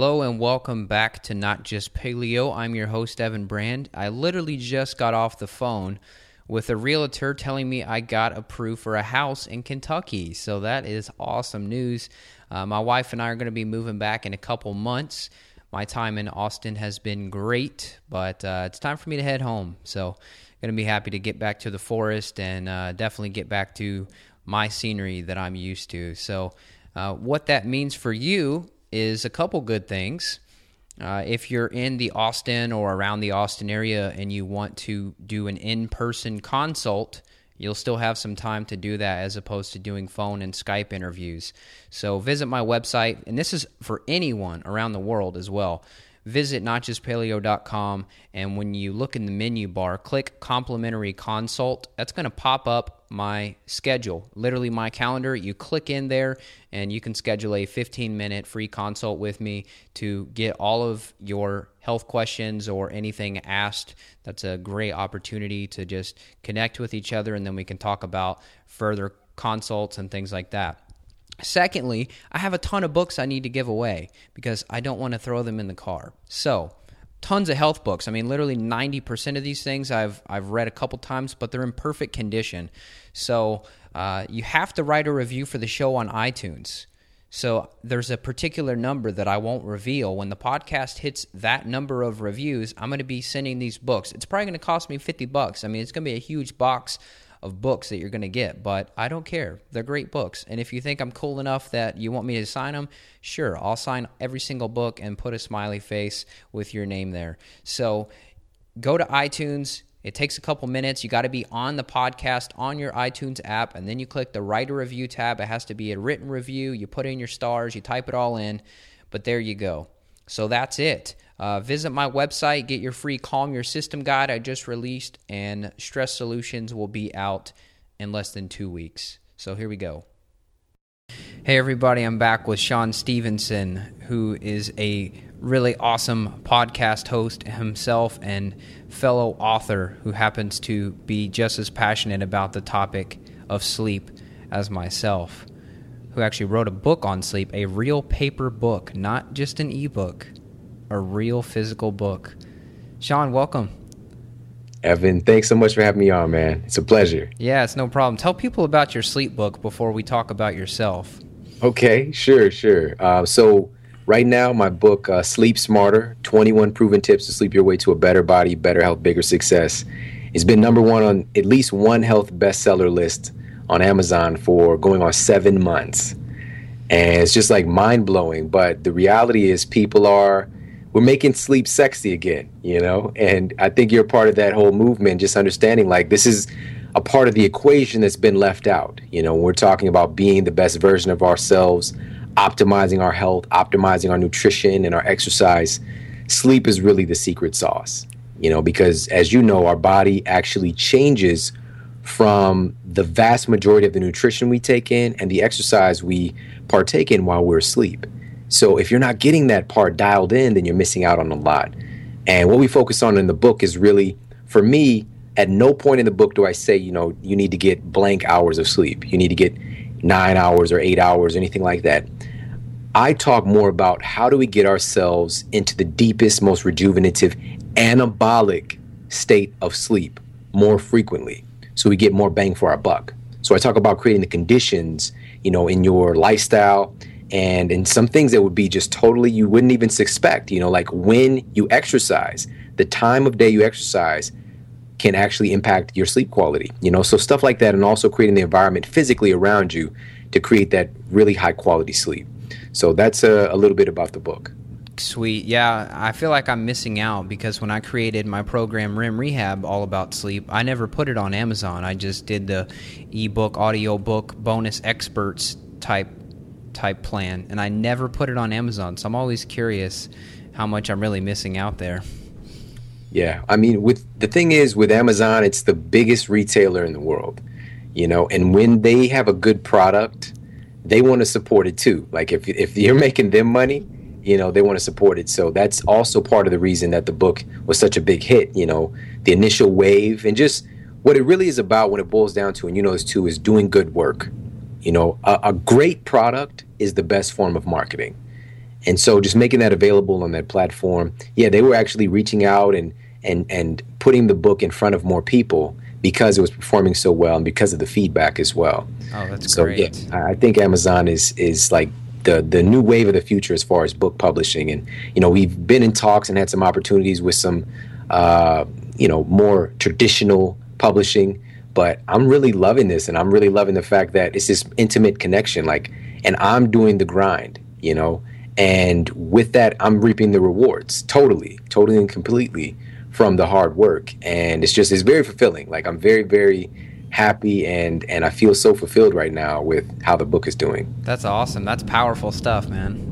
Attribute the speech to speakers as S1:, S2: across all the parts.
S1: Hello and welcome back to Not Just Paleo. I'm your host, Evan Brand. I literally just got off the phone with a realtor telling me I got approved for a house in Kentucky. So that is awesome news. Uh, my wife and I are going to be moving back in a couple months. My time in Austin has been great, but uh, it's time for me to head home. So, going to be happy to get back to the forest and uh, definitely get back to my scenery that I'm used to. So, uh, what that means for you is a couple good things. Uh, if you're in the Austin or around the Austin area and you want to do an in person consult, you'll still have some time to do that as opposed to doing phone and Skype interviews. So visit my website, and this is for anyone around the world as well visit notjustpaleo.com and when you look in the menu bar, click complimentary consult. That's going to pop up my schedule, literally my calendar. You click in there and you can schedule a 15 minute free consult with me to get all of your health questions or anything asked. That's a great opportunity to just connect with each other and then we can talk about further consults and things like that. Secondly, I have a ton of books I need to give away because I don't want to throw them in the car. So, tons of health books. I mean, literally 90% of these things I've I've read a couple times, but they're in perfect condition. So, uh, you have to write a review for the show on iTunes. So, there's a particular number that I won't reveal. When the podcast hits that number of reviews, I'm going to be sending these books. It's probably going to cost me 50 bucks. I mean, it's going to be a huge box of books that you're going to get, but I don't care. They're great books. And if you think I'm cool enough that you want me to sign them, sure, I'll sign every single book and put a smiley face with your name there. So go to iTunes. It takes a couple minutes. You got to be on the podcast on your iTunes app, and then you click the write a review tab. It has to be a written review. You put in your stars, you type it all in, but there you go. So that's it. Uh, visit my website, get your free Calm Your System guide I just released, and Stress Solutions will be out in less than two weeks. So here we go. Hey, everybody, I'm back with Shawn Stevenson, who is a really awesome podcast host himself and fellow author who happens to be just as passionate about the topic of sleep as myself, who actually wrote a book on sleep, a real paper book, not just an ebook a real physical book. Shawn, welcome.
S2: Evan, thanks so much for having me on, man. It's a pleasure.
S1: Yeah, it's no problem. Tell people about your sleep book before we talk about yourself.
S2: Okay, sure, sure. Uh, so, right now, my book, uh, Sleep Smarter 21 Proven Tips to Sleep Your Way to a Better Body, Better Health, Bigger Success, it's been number one on at least one health bestseller list on Amazon for going on seven months. And it's just like mind blowing. But the reality is, people are we're making sleep sexy again, you know? And I think you're part of that whole movement, just understanding like this is a part of the equation that's been left out. You know, we're talking about being the best version of ourselves, optimizing our health, optimizing our nutrition and our exercise. Sleep is really the secret sauce, you know, because as you know, our body actually changes from the vast majority of the nutrition we take in and the exercise we partake in while we're asleep. So if you're not getting that part dialed in, then you're missing out on a lot. And what we focus on in the book is really, for me, at no point in the book do I say, you know, you need to get blank hours of sleep. You need to get nine hours or eight hours, or anything like that. I talk more about how do we get ourselves into the deepest, most rejuvenative, anabolic state of sleep more frequently so we get more bang for our buck. So I talk about creating the conditions, you know, in your lifestyle and in some things that would be just totally you wouldn't even suspect you know like when you exercise the time of day you exercise can actually impact your sleep quality you know so stuff like that and also creating the environment physically around you to create that really high quality sleep so that's a, a little bit about the book
S1: Sweet. Yeah, I feel like I'm missing out because when I created my program REM Rehab all about sleep, I never put it on Amazon. I just did the ebook, audio book, bonus experts type type plan, and I never put it on Amazon. So I'm always curious how much I'm really missing out there.
S2: Yeah, I mean, with the thing is with Amazon, it's the biggest retailer in the world, you know, and when they have a good product, they want to support it too. Like if if you're making them money, you know, they want to support it. So that's also part of the reason that the book was such a big hit. You know, the initial wave and just what it really is about when it boils down to, and you know this too, is doing good work. You know, a, a great product is the best form of marketing. And so just making that available on that platform, yeah, they were actually reaching out and and and putting the book in front of more people because it was performing so well and because of the feedback as well.
S1: Oh, that's so, great.
S2: Yeah, I think Amazon is is like the the new wave of the future as far as book publishing, and you know we've been in talks and had some opportunities with some uh, you know more traditional publishing, but I'm really loving this, and I'm really loving the fact that it's this intimate connection, like, and I'm doing the grind, you know, and with that I'm reaping the rewards totally, totally and completely from the hard work. And it's just it's very fulfilling. Like i'm very very happy and and i feel so fulfilled right now with how the book is doing.
S1: That's awesome. That's powerful stuff man.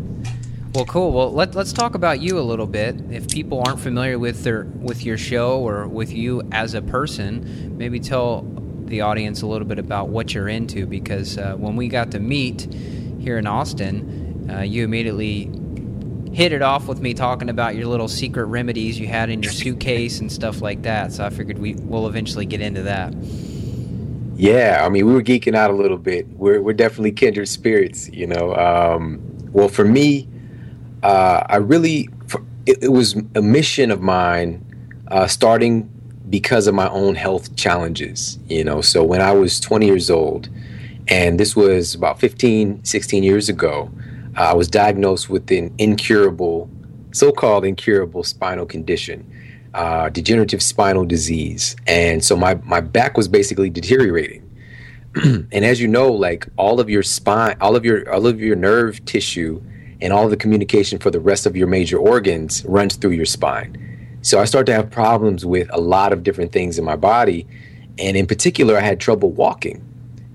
S1: Well cool. Well let, let's talk about you a little bit. If people aren't familiar with their with your show or with you as a person maybe tell the audience a little bit about what you're into because uh, when we got to meet here in austin uh, you immediately hit it off with me talking about your little secret remedies you had in your suitcase and stuff like that. So I figured we will eventually get into that.
S2: Yeah, I mean, we were geeking out a little bit. We're we're definitely kindred spirits, you know. Um, well, for me, uh, I really it, it, was a mission of mine, uh, starting because of my own health challenges. You know, so when I was 20 years old, and this was about 15, 16 years ago. I was diagnosed with an incurable, so called incurable spinal condition, uh, degenerative spinal disease. And so my, my back was basically deteriorating. and as you know, like all of your spine, all of your all of your nerve tissue and all the communication for the rest of your major organs runs through your spine. So I started to have problems with a lot of different things in my body. And in particular, I had trouble walking.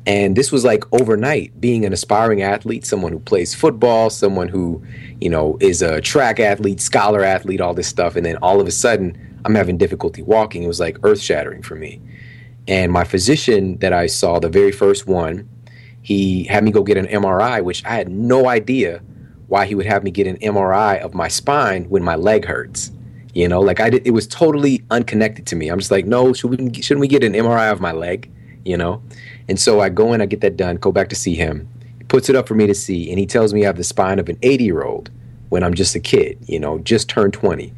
S2: And this was like overnight, being an aspiring athlete, someone who plays football, someone who, you know, is a track athlete, scholar athlete, all this stuff. And then all of a sudden, I'm having difficulty walking. It was like earth shattering for me. And my physician that I saw, the very first one, he had me go get an MRI, which I had no idea why he would have me get an MRI of my spine when my leg hurts. You know, like I did, it was totally unconnected to me. I'm just like, no, should we, shouldn't we get an MRI of my leg? You know? And so I go in, I get that done, go back to see him. He puts it up for me to see, and he tells me I have the spine of an 80 year old when I'm just a kid, you know, just turned 20.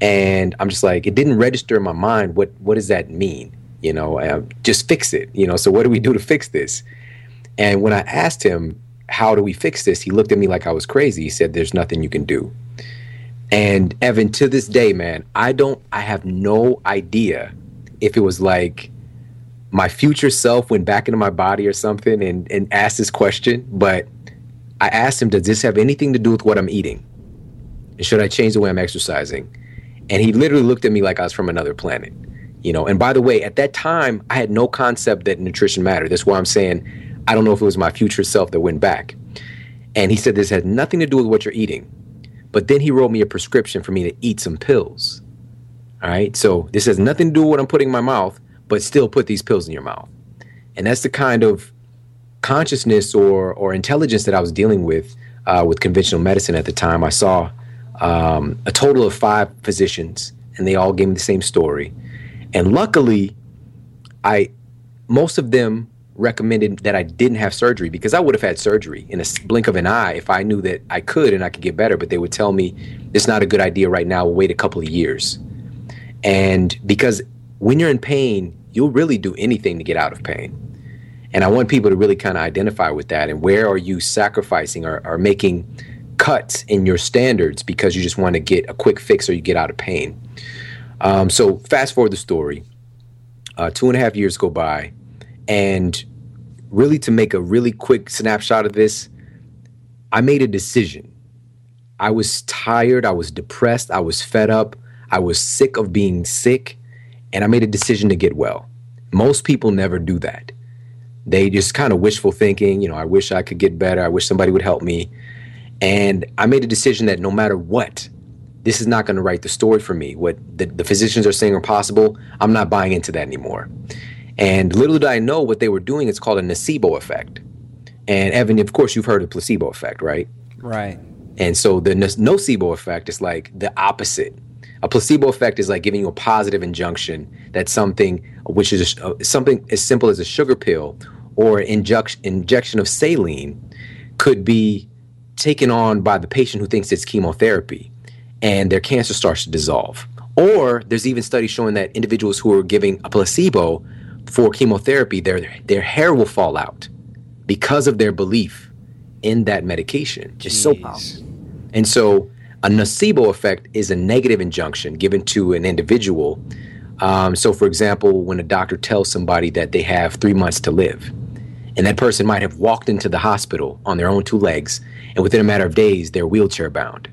S2: And I'm just like, it didn't register in my mind. What what does that mean? You know, uh, just fix it. You know, so what do we do to fix this? And when I asked him, how do we fix this? He looked at me like I was crazy. He said, there's nothing you can do. And Evan, to this day, man, I don't, I have no idea if it was like my future self went back into my body or something and, and asked this question, but I asked him, Does this have anything to do with what I'm eating? And should I change the way I'm exercising? And he literally looked at me like I was from another planet. You know, and by the way, at that time, I had no concept that nutrition mattered. That's why I'm saying I don't know if it was my future self that went back. And he said, This has nothing to do with what you're eating. But then he wrote me a prescription for me to eat some pills. All right. So this has nothing to do with what I'm putting in my mouth but still put these pills in your mouth. And that's the kind of consciousness or, or intelligence that I was dealing with uh, with conventional medicine at the time. I saw um, a total of five physicians, and they all gave me the same story. And luckily, I most of them recommended that I didn't have surgery because I would have had surgery in a blink of an eye if I knew that I could and I could get better. But they would tell me it's not a good idea right now. We'll wait a couple of years. And because when you're in pain, you'll really do anything to get out of pain. And I want people to really kind of identify with that. And where are you sacrificing or, or making cuts in your standards because you just want to get a quick fix or you get out of pain? Um, so, fast forward the story. Uh, two and a half years go by. And really, to make a really quick snapshot of this, I made a decision. I was tired. I was depressed. I was fed up. I was sick of being sick and I made a decision to get well. Most people never do that. They just kind of wishful thinking, you know, I wish I could get better. I wish somebody would help me. And I made a decision that no matter what, this is not going to write the story for me. What the, the physicians are saying are possible, I'm not buying into that anymore. And little did I know what they were doing, it's called a nocebo effect. And Evan, of course, you've heard of placebo effect, right?
S1: Right.
S2: And so the nocebo effect is like the opposite a placebo effect is like giving you a positive injunction that something, which is a, something as simple as a sugar pill or injection injection of saline, could be taken on by the patient who thinks it's chemotherapy and their cancer starts to dissolve. Or there's even studies showing that individuals who are giving a placebo for chemotherapy, their, their hair will fall out because of their belief in that medication. Just so powerful. And so a nocebo effect is a negative injunction given to an individual. Um, so, for example, when a doctor tells somebody that they have three months to live, and that person might have walked into the hospital on their own two legs, and within a matter of days, they're wheelchair bound,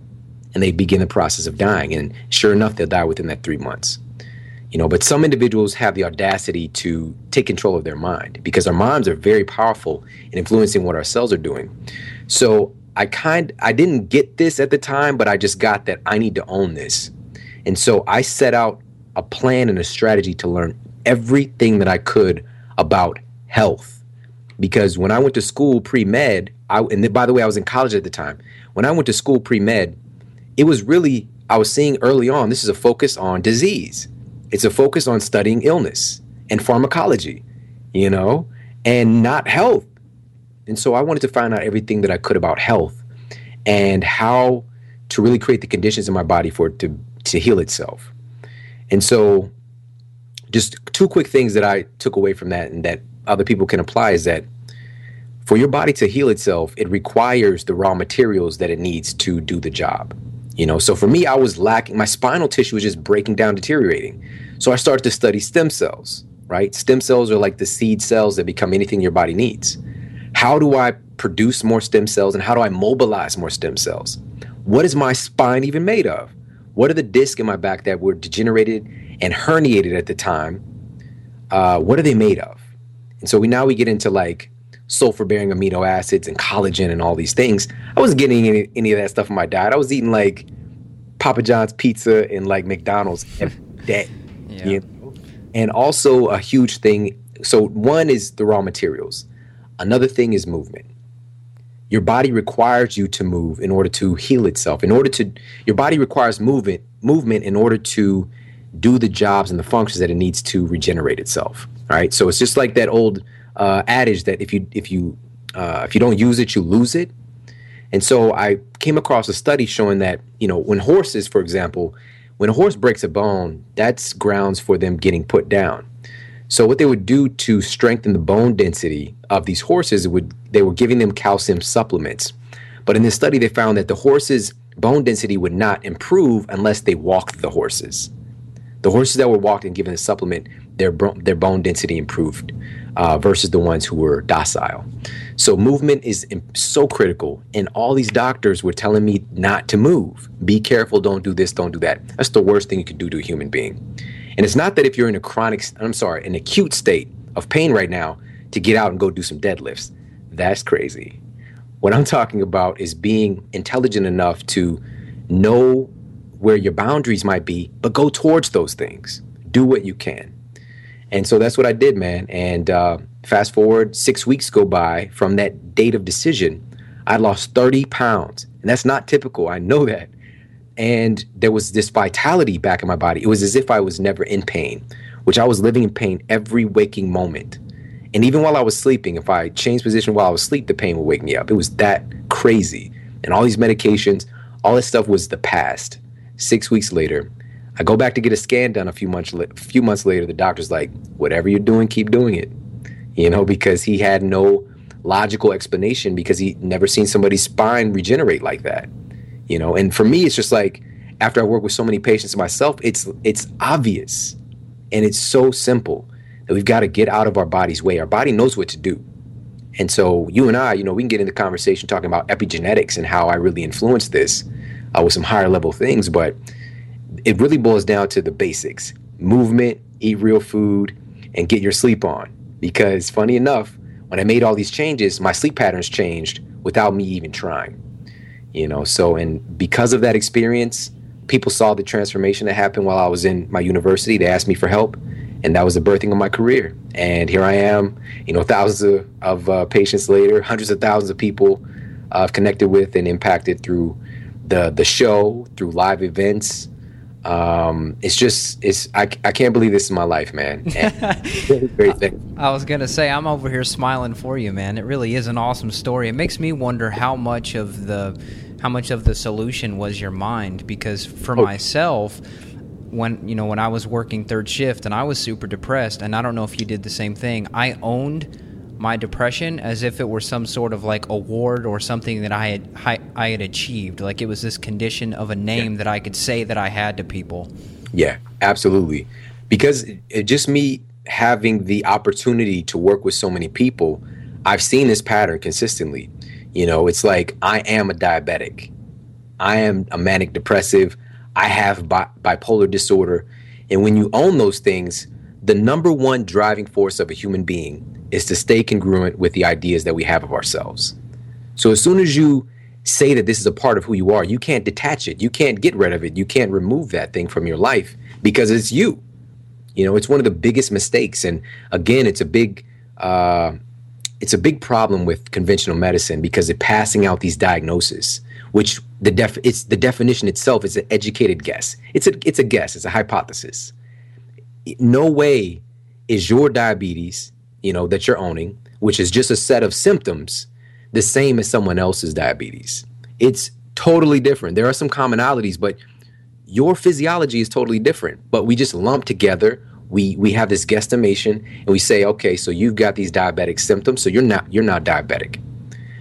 S2: and they begin the process of dying. And sure enough, they'll die within that three months. You know, but some individuals have the audacity to take control of their mind because our minds are very powerful in influencing what our cells are doing. So I kind I didn't get this at the time, but I just got that I need to own this. And so I set out a plan and a strategy to learn everything that I could about health. Because when I went to school pre-med, I and by the way, I was in college at the time. When I went to school pre-med, it was really I was seeing early on this is a focus on disease. It's a focus on studying illness and pharmacology, you know, and not health. And so I wanted to find out everything that I could about health and how to really create the conditions in my body for it to, to heal itself. And so, just two quick things that I took away from that and that other people can apply is that for your body to heal itself, it requires the raw materials that it needs to do the job. You know, so for me, I was lacking, my spinal tissue was just breaking down, deteriorating. So I started to study stem cells, right? Stem cells are like the seed cells that become anything your body needs. How do I produce more stem cells and how do I mobilize more stem cells? What is my spine even made of? What are the discs in my back that were degenerated and herniated at the time? Uh, what are they made of? And so we now we get into like sulfur bearing amino acids and collagen and all these things. I wasn't getting any, any of that stuff in my diet. I was eating like Papa John's pizza and like McDonald's every day. Yeah. You know? And also a huge thing. So one is the raw materials. Another thing is movement. Your body requires you to move in order to heal itself. In order to, your body requires movement, movement in order to do the jobs and the functions that it needs to regenerate itself. Right. So it's just like that old uh, adage that if you if you uh, if you don't use it, you lose it. And so I came across a study showing that you know when horses, for example, when a horse breaks a bone, that's grounds for them getting put down. So what they would do to strengthen the bone density of these horses would they were giving them calcium supplements. But in this study they found that the horses bone density would not improve unless they walked the horses. The horses that were walked and given the supplement, their their bone density improved uh, versus the ones who were docile. So movement is so critical, and all these doctors were telling me not to move. Be careful, don't do this, don't do that. That's the worst thing you can do to a human being. And it's not that if you're in a chronic, I'm sorry, an acute state of pain right now to get out and go do some deadlifts. That's crazy. What I'm talking about is being intelligent enough to know where your boundaries might be, but go towards those things. Do what you can. And so that's what I did, man. And uh, fast forward, six weeks go by from that date of decision. I lost 30 pounds. And that's not typical. I know that and there was this vitality back in my body. It was as if I was never in pain, which I was living in pain every waking moment. And even while I was sleeping, if I changed position while I was asleep, the pain would wake me up. It was that crazy. And all these medications, all this stuff was the past. Six weeks later, I go back to get a scan done a few months a few months later. The doctor's like, "Whatever you're doing, keep doing it," you know, because he had no logical explanation because he never seen somebody's spine regenerate like that you know? And for me it's just like after i work with so many patients myself it's it's obvious and it's so simple that we've got to get out of our body's way. Our body knows what to do. And so you and i you know we can get into conversation talking about epigenetics and how i really influence this uh, with some higher level things but it really boils down to the basics. Movement eat real food and get your sleep on. Because funny enough when i made all these changes my sleep patterns changed without me even trying you know? So and because of that experience people saw the transformation that happened while i was in my university. They asked me for help and that was the birthing of my career. And here i am you know thousands of, of uh, patients later hundreds of thousands of people uh, i've connected with and impacted through the the show through live events Um, it's just it's I, I can't believe this is my life, man.
S1: I was gonna say I'm over here smiling for you, man. It really is an awesome story. It makes me wonder how much of the how much of the solution was your mind because for oh. myself when you know when I was working third shift and I was super depressed and I don't know if you did the same thing I owned my depression as if it were some sort of like award or something that I had I had achieved. Like it was this condition of a name yeah. that I could say that I had to people.
S2: Yeah, absolutely. Because it, just me having the opportunity to work with so many people, I've seen this pattern consistently. You know, it's like I am a diabetic. I am a manic depressive. I have bi- bipolar disorder. And when you own those things, the number one driving force of a human being is to stay congruent with the ideas that we have of ourselves. So as soon as you say that this is a part of who you are, you can't detach it. You can't get rid of it. You can't remove that thing from your life because it's you. You know, it's one of the biggest mistakes. And again, it's a big uh, it's a big problem with conventional medicine because it's passing out these diagnoses, which the def it's the definition itself is an educated guess. It's a it's a guess. It's a hypothesis. No way is your diabetes you know, that you're owning, which is just a set of symptoms, the same as someone else's diabetes. It's totally different. There are some commonalities, but your physiology is totally different. But we just lump together. We we have this guesstimation, and we say, okay, so you've got these diabetic symptoms, so you're not you're not diabetic.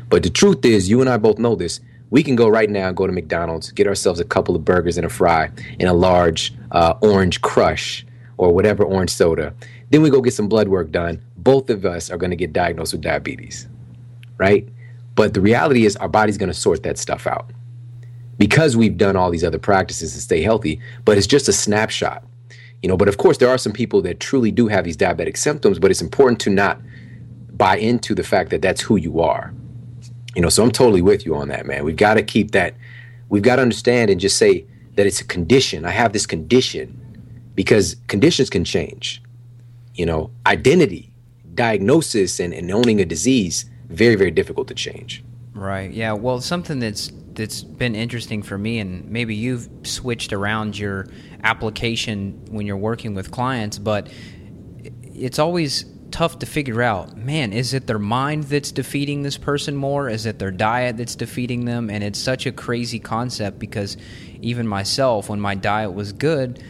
S2: But the truth is, you and I both know this. We can go right now and go to McDonald's, get ourselves a couple of burgers and a fry and a large uh, orange crush or whatever orange soda. Then we go get some blood work done both of us are going to get diagnosed with diabetes, right? But the reality is, our body's going to sort that stuff out because we've done all these other practices to stay healthy, but it's just a snapshot. You know, but of course, there are some people that truly do have these diabetic symptoms, but it's important to not buy into the fact that that's who you are. You know, so I'm totally with you on that, man. We've got to keep that, we've got to understand and just say that it's a condition. I have this condition because conditions can change. You know, identity diagnosis and, and owning a disease very very difficult to change.
S1: Right yeah well something that's that's been interesting for me and maybe you've switched around your application when you're working with clients but it's always tough to figure out man is it their mind that's defeating this person more? Is it their diet that's defeating them? And it's such a crazy concept because even myself when my diet was good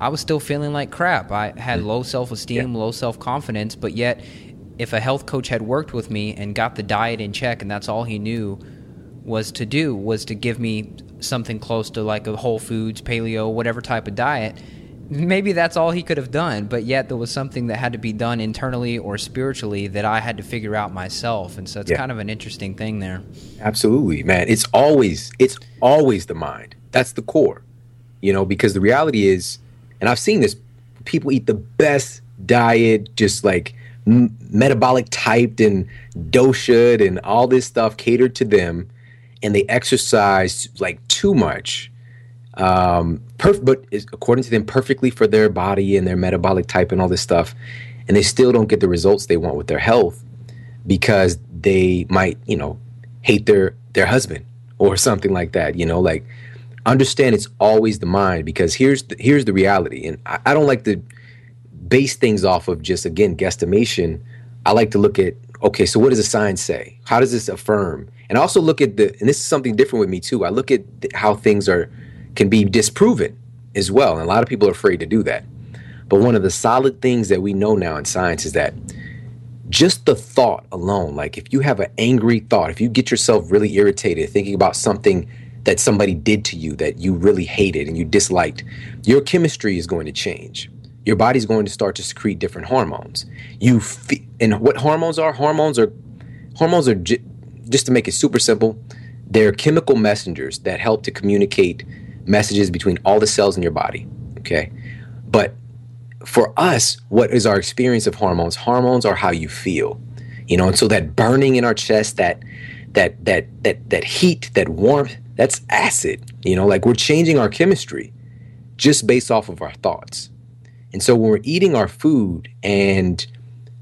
S1: I was still feeling like crap. I had mm. low self esteem, yeah. low self confidence, but yet, if a health coach had worked with me and got the diet in check, and that's all he knew was to do, was to give me something close to like a Whole Foods, paleo, whatever type of diet, maybe that's all he could have done. But yet, there was something that had to be done internally or spiritually that I had to figure out myself. And so it's yeah. kind of an interesting thing there.
S2: Absolutely, man. It's always, it's always the mind. That's the core, you know, because the reality is, and I've seen this. People eat the best diet, just like m- metabolic typed and dosha and all this stuff catered to them, and they exercise like too much. Um, perf- but according to them, perfectly for their body and their metabolic type and all this stuff, and they still don't get the results they want with their health because they might, you know, hate their their husband or something like that. You know, like understand it's always the mind because here's the, here's the reality, and I, I don't like to base things off of just again guesstimation. I like to look at okay, so what does the science say? How does this affirm? And also look at the and this is something different with me too. I look at how things are can be disproven as well, and a lot of people are afraid to do that. But one of the solid things that we know now in science is that just the thought alone, like if you have an angry thought, if you get yourself really irritated thinking about something that somebody did to you that you really hated and you disliked, your chemistry is going to change. Your body's going to start to secrete different hormones. You fe- and what hormones are? Hormones are hormones are j- just to make it super simple. They're chemical messengers that help to communicate messages between all the cells in your body. Okay, but for us, what is our experience of hormones? Hormones are how you feel, you know. And so that burning in our chest, that that that that that heat, that warmth, that's acid. You know, like we're changing our chemistry just based off of our thoughts. And so when we're eating our food and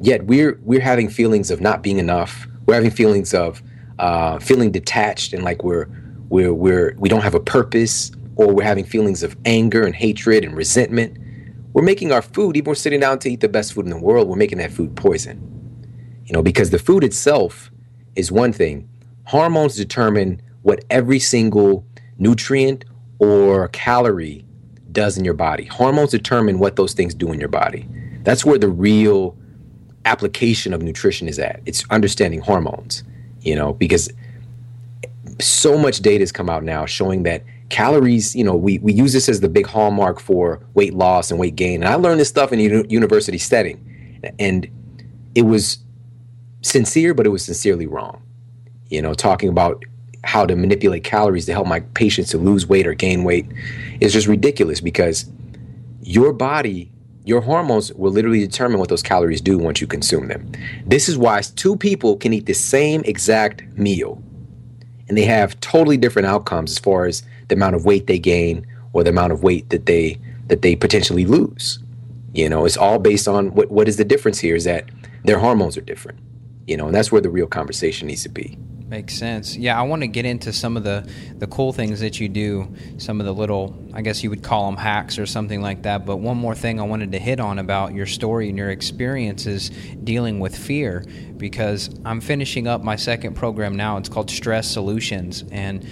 S2: yet we're we're having feelings of not being enough, we're having feelings of uh, feeling detached and like we're we're we're we don't have a purpose or we're having feelings of anger and hatred and resentment, we're making our food, even we're sitting down to eat the best food in the world, we're making that food poison. You know, because the food itself is one thing. Hormones determine what every single nutrient or calorie does in your body. Hormones determine what those things do in your body. That's where the real application of nutrition is at. It's understanding hormones, you know, because so much data has come out now showing that calories, you know, we, we use this as the big hallmark for weight loss and weight gain. And I learned this stuff in a university setting. And it was sincere, but it was sincerely wrong. You know, talking about how to manipulate calories to help my patients to lose weight or gain weight is just ridiculous because your body, your hormones will literally determine what those calories do once you consume them. This is why two people can eat the same exact meal and they have totally different outcomes as far as the amount of weight they gain or the amount of weight that they that they potentially lose. You know, it's all based on what what is the difference here is that their hormones are different. You know, and that's where the real conversation needs to be.
S1: Makes sense. Yeah, I want to get into some of the the cool things that you do, some of the little, I guess you would call them hacks or something like that. But one more thing I wanted to hit on about your story and your experiences dealing with fear, because I'm finishing up my second program now. It's called Stress Solutions, and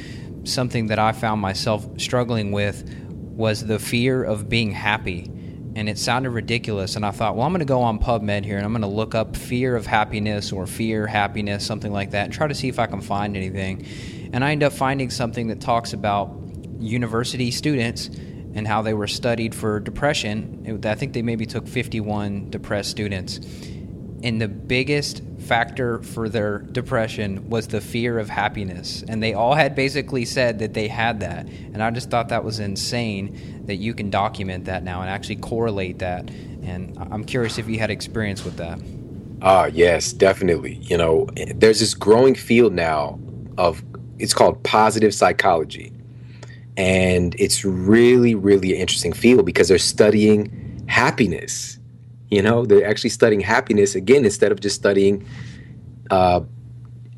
S1: something that I found myself struggling with was the fear of being happy and it sounded ridiculous. And I thought, well, I'm going to go on PubMed here and I'm going to look up fear of happiness or fear happiness, something like that, and try to see if I can find anything. And I end up finding something that talks about university students and how they were studied for depression. I think they maybe took 51 depressed students. And the biggest factor for their depression was the fear of happiness. And they all had basically said that they had that. And I just thought that was insane that you can document that now and actually correlate that. And I'm curious if you had experience with that.
S2: Ah, uh, yes, definitely. You know, there's this growing field now of it's called positive psychology. And it's really, really interesting field because they're studying happiness you know, they're actually studying happiness again instead of just studying uh,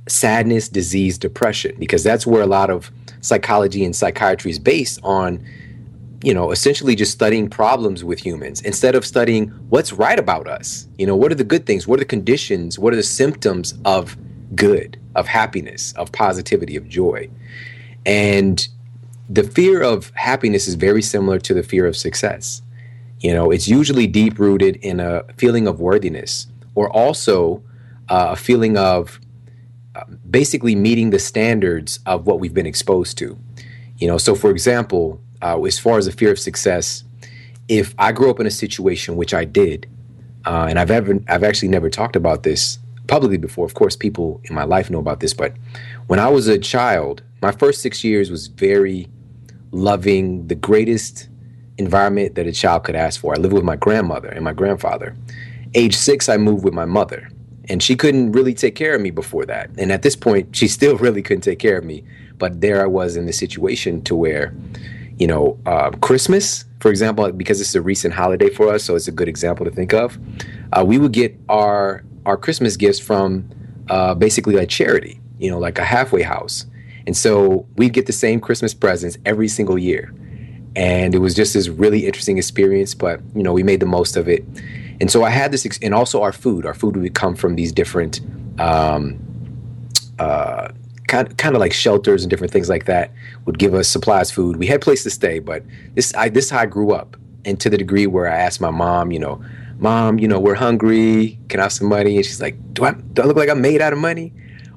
S2: sadness, disease, depression, because that's where a lot of psychology and psychiatry is based on. You know, essentially just studying problems with humans instead of studying what's right about us. You know, what are the good things? What are the conditions? What are the symptoms of good, of happiness, of positivity, of joy? And the fear of happiness is very similar to the fear of success. You know, it's usually deep rooted in a feeling of worthiness or also uh, a feeling of uh, basically meeting the standards of what we've been exposed to. You know, so for example, uh, as far as the fear of success, if I grew up in a situation which I did, uh, and I've ever I've actually never talked about this publicly before. Of course, people in my life know about this, but when I was a child, my first six years was very loving, the greatest environment that a child could ask for. I lived with my grandmother and my grandfather. Age six, I moved with my mother, and she couldn't really take care of me before that. And at this point, she still really couldn't take care of me. But there I was in the situation to where, you know, uh, Christmas, for example, because it's a recent holiday for us, so it's a good example to think of. Uh, we would get our our Christmas gifts from uh, basically like charity, you know, like a halfway house. And so we'd get the same Christmas presents every single year and it was just this really interesting experience. But you know, we made the most of it, and so I had this, ex- and also our food. Our food would come from these different, um, uh, kind kind of like shelters and different things like that. Would give us supplies, food. We had place to stay, but this I this how I grew up, and to the degree where I asked my mom, you know, mom, you know, we're hungry. Can I have some money? And she's like, do I do I look like I'm made out of money?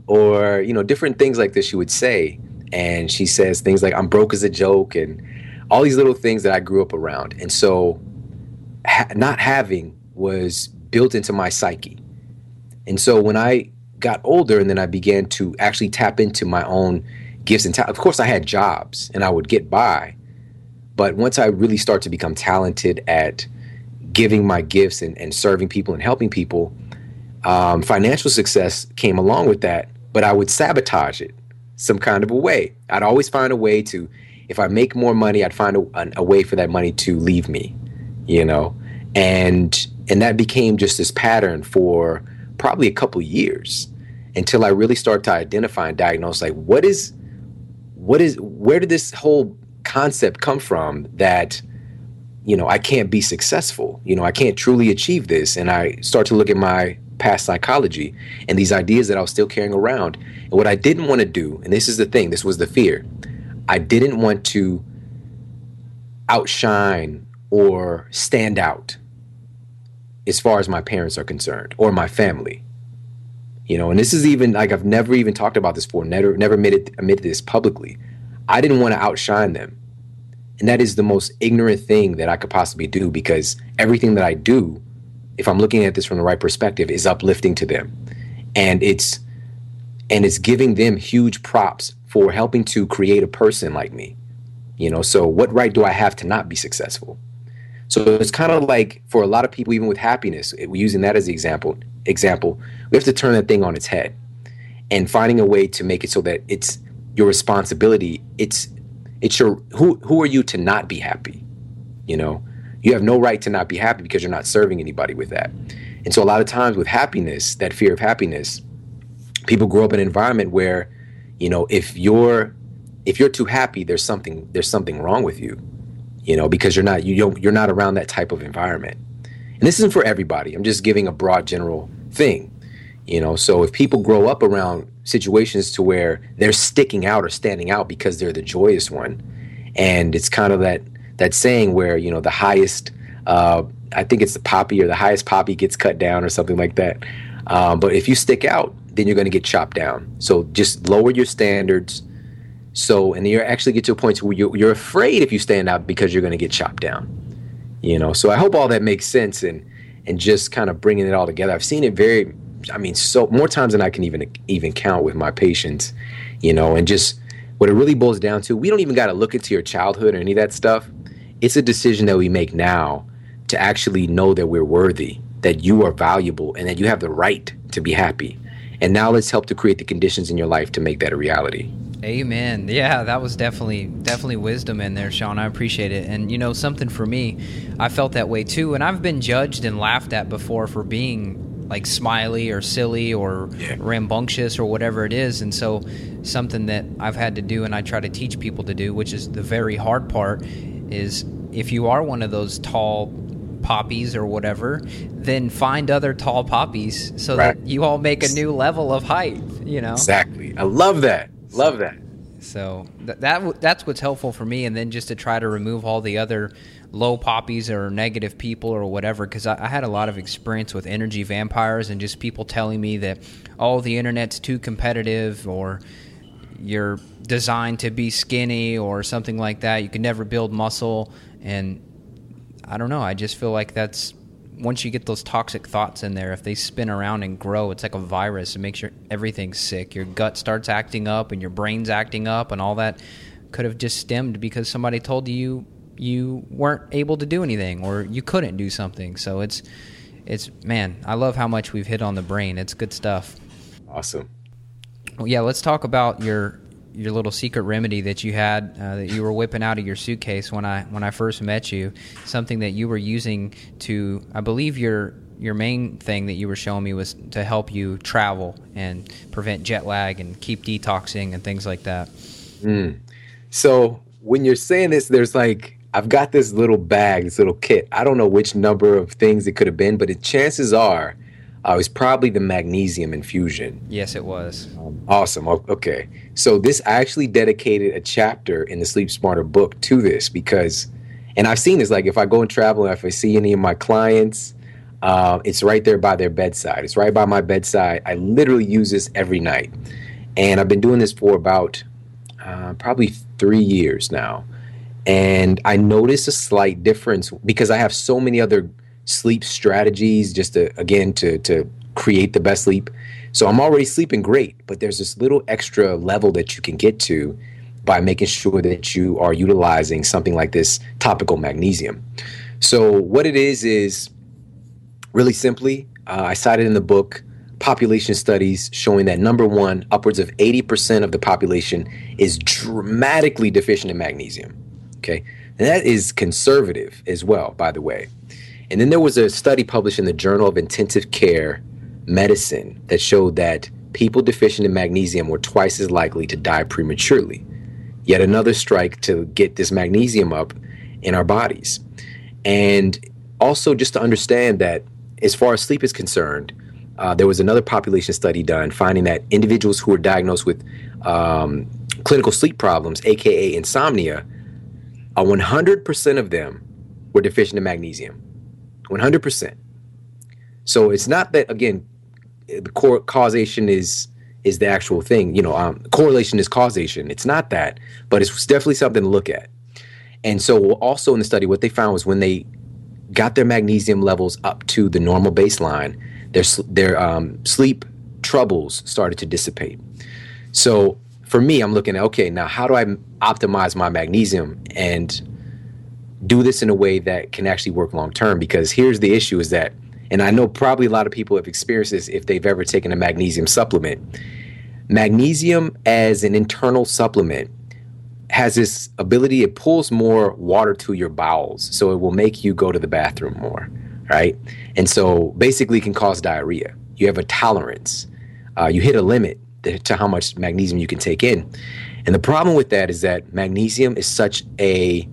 S2: Or you know, different things like this. She would say, and she says things like, "I'm broke as a joke," and all these little things that I grew up around. And so ha- not having was built into my psyche. And so when I got older and then I began to actually tap into my own gifts and talent, of course I had jobs and I would get by. But once I really start to become talented at giving my gifts and, and serving people and helping people, um, financial success came along with that, but I would sabotage it some kind of a way. I'd always find a way to if I make more money, I'd find a, a way for that money to leave me, you know, and and that became just this pattern for probably a couple years until I really started to identify and diagnose like what is what is where did this whole concept come from that you know i can't be successful? You know i can't truly achieve this. And i start to look at my past psychology and these ideas that i was still carrying around. And what i didn't want to do and this is the thing this was the fear i didn't want to outshine or stand out as far as my parents are concerned or my family. You know and this is even like i've never even talked about this before never never admitted admitted this publicly. I didn't want to outshine them. And that is the most ignorant thing that I could possibly do because everything that I do, if I'm looking at this from the right perspective, is uplifting to them. And it's and it's giving them huge props for helping to create a person like me. You know, so what right do I have to not be successful? So it's kind of like for a lot of people, even with happiness, using that as the example, example, we have to turn that thing on its head and finding a way to make it so that it's your responsibility. It's it's your who who are you to not be happy? You know, you have no right to not be happy because you're not serving anybody with that. And so a lot of times with happiness, that fear of happiness, people grow up in an environment where, you know, if you're if you're too happy, there's something there's something wrong with you. You know, because you're not you don't you're not around that type of environment. And this isn't for everybody. I'm just giving a broad general thing. You know, so if people grow up around situations to where they're sticking out or standing out because they're the joyous one, and it's kind of that that saying where you know the highest, uh, I think it's the poppy or the highest poppy gets cut down or something like that. Um, but if you stick out, then you're going to get chopped down. So just lower your standards. So and you actually get to a point where you're, you're afraid if you stand out because you're going to get chopped down. You know, so I hope all that makes sense and and just kind of bringing it all together. I've seen it very I mean, so more times than I can even even count with my patients, you know, and just what it really boils down to, we don't even got to look into your childhood or any of that stuff. It's a decision that we make now to actually know that we're worthy, that you are valuable, and that you have the right to be happy. And now let's help to create the conditions in your life to make that a reality.
S1: Amen. Yeah, that was definitely definitely wisdom in there, Shawn. I appreciate it. And you know, something for me, I felt that way too. And I've been judged and laughed at before for being like smiley or silly or yeah. rambunctious or whatever it is. And so, something that I've had to do and I try to teach people to do, which is the very hard part, is if you are one of those tall poppies or whatever, then find other tall poppies so right. that you all make a new level of height. You know
S2: exactly. I love that. Love that.
S1: So that, that that's what's helpful for me, and then just to try to remove all the other low poppies or negative people or whatever because I, I, had a lot of experience with energy vampires and just people telling me that oh the internet's too competitive or you're designed to be skinny or something like that you can never build muscle and i don't know i just feel like that's once you get those toxic thoughts in there if they spin around and grow it's like a virus it makes your everything sick your gut starts acting up and your brain's acting up and all that could have just stemmed because somebody told you you weren't able to do anything or you couldn't do something. So it's it's man, I love how much we've hit on the brain. It's good stuff.
S2: Awesome.
S1: Well, yeah, let's talk about your your little secret remedy that you had uh, that you were whipping out of your suitcase when I when I first met you. Something that you were using to, I believe your your main thing that you were showing me was to help you travel and prevent jet lag and keep detoxing and things like that.
S2: Mm. So when you're saying this, there's like I've got this little bag, this little kit. I don't know which number of things it could have been, but the chances are uh, it was probably the magnesium infusion.
S1: Yes, it was.
S2: Um, awesome. Okay. So this I actually dedicated a chapter in the Sleep Smarter book to this because, and I've seen this. Like if I go and travel, if I see any of my clients, uh, it's right there by their bedside. It's right by my bedside. I literally use this every night, and I've been doing this for about uh, probably three years now and I notice a slight difference because I have so many other sleep strategies just to again to to create the best sleep. So I'm already sleeping great, but there's this little extra level that you can get to by making sure that you are utilizing something like this topical magnesium. So what it is is really simply, uh, I cited in the book population studies showing that number one, upwards of 80% of the population is dramatically deficient in magnesium. Okay. And that is conservative as well, by the way. And then there was a study published in the Journal of Intensive Care Medicine that showed that people deficient in magnesium were twice as likely to die prematurely. Yet another strike to get this magnesium up in our bodies. And also, just to understand that as far as sleep is concerned, uh, there was another population study done finding that individuals who were diagnosed with um, clinical sleep problems, aka insomnia, uh, 100% of them were deficient in magnesium. 100%. So it's not that again, the core causation is is the actual thing. You know, um, correlation is causation. It's not that, but it's definitely something to look at. And so, also in the study, what they found was when they got their magnesium levels up to the normal baseline, their their um, sleep troubles started to dissipate. So for me, I'm looking at okay, now how do I optimize my magnesium and do this in a way that can actually work long term? Because here's the issue: is that, and I know probably a lot of people have experienced this if they've ever taken a magnesium supplement. Magnesium as an internal supplement has this ability it pulls more water to your bowels so it will make you go to the bathroom more right and so basically can cause diarrhea you have a tolerance uh, you hit a limit to how much magnesium you can take in and the problem with that is that magnesium is such a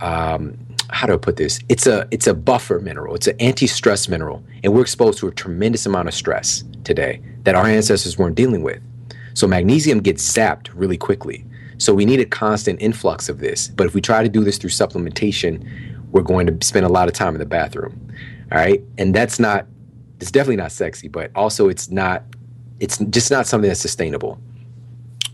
S2: um, how do I put this? It's a it's a buffer mineral. It's an anti-stress mineral, and we're exposed to a tremendous amount of stress today that our ancestors weren't dealing with. So magnesium gets sapped really quickly. So we need a constant influx of this. But if we try to do this through supplementation, we're going to spend a lot of time in the bathroom. All right. And that's not, it's definitely not sexy, but also it's not, it's just not something that's sustainable.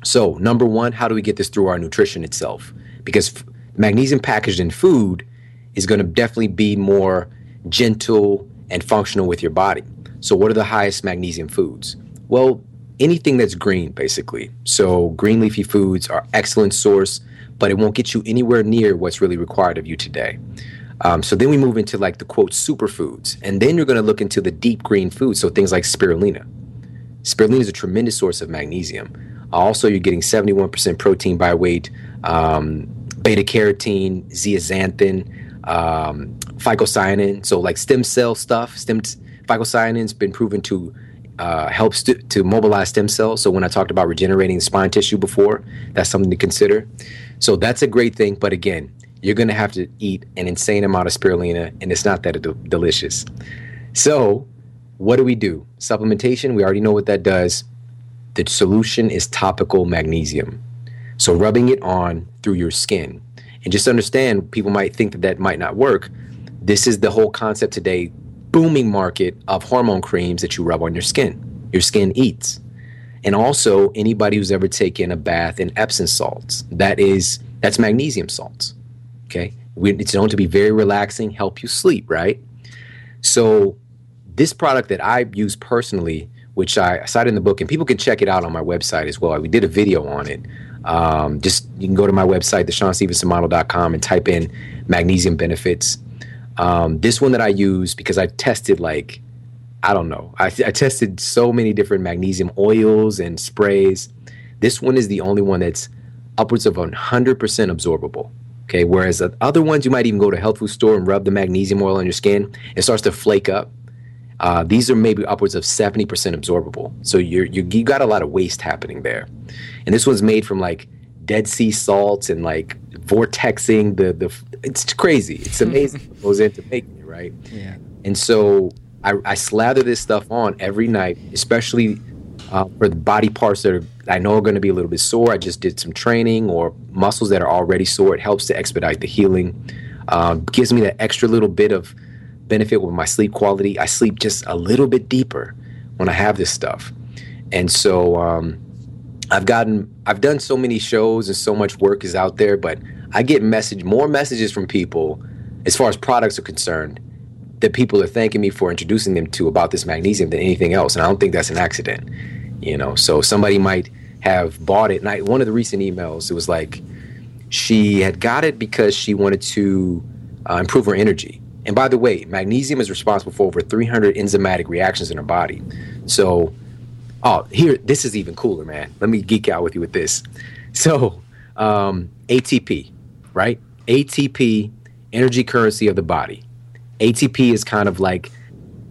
S2: So, number one, how do we get this through our nutrition itself? Because f- magnesium packaged in food is going to definitely be more gentle and functional with your body. So, what are the highest magnesium foods? Well, anything that's green, basically. So green leafy foods are excellent source, but it won't get you anywhere near what's really required of you today. Um, so then we move into like the quote superfoods, and then you're going to look into the deep green foods. So things like spirulina. Spirulina is a tremendous source of magnesium. Also, you're getting 71% protein by weight, um, beta carotene, zeaxanthin, um, phycocyanin. So like stem cell stuff. Stem phycocyanin's been proven to uh, helps to, to mobilize stem cells. So when I talked about regenerating spine tissue before, that's something to consider. So that's a great thing. But again, you're going to have to eat an insane amount of spirulina, and it's not that delicious. So what do we do? Supplementation, we already know what that does. The solution is topical magnesium. So rubbing it on through your skin. And just understand, people might think that that might not work. This is the whole concept today booming market of hormone creams that you rub on your skin. Your skin eats. And also anybody who's ever taken a bath in Epsom salts. That is that's magnesium salts. Okay? It's known to be very relaxing, help you sleep, right? So this product that I use personally, which I cite in the book, and people can check it out on my website as well. We did a video on it. Um, just you can go to my website, theshawnstevensonmodel.com, and type in magnesium benefits. Um, this one that I use because I tested like I don't know. I, I, tested so many different magnesium oils and sprays. This one is the only one that's upwards of 100% absorbable. Okay, whereas the other ones you might even go to a health food store and rub the magnesium oil on your skin, it starts to flake up. Uh, these are maybe upwards of 70% absorbable. So you're, you you got a lot of waste happening there. And this one's made from like Dead Sea salts and like vortexing the the it's crazy. It's amazing what goes into making it, right?
S1: Yeah.
S2: And so I, I slather this stuff on every night, especially uh, for the body parts that are, I know are going to be a little bit sore. I just did some training or muscles that are already sore. It helps to expedite the healing. Uh, gives me that extra little bit of benefit with my sleep quality. I sleep just a little bit deeper when I have this stuff, and so um, I've gotten I've done so many shows and so much work is out there, but I get message more messages from people as far as products are concerned that people are thanking me for introducing them to about this magnesium than anything else, and I don't think that's an accident. You know, so somebody might have bought it. And I, one of the recent emails, it was like she had got it because she wanted to uh, improve her energy. And by the way, magnesium is responsible for over 300 enzymatic reactions in our body. So Oh, here, this is even cooler, man. Let me geek out with you with this. So, um, ATP, right? ATP, energy currency of the body. ATP is kind of like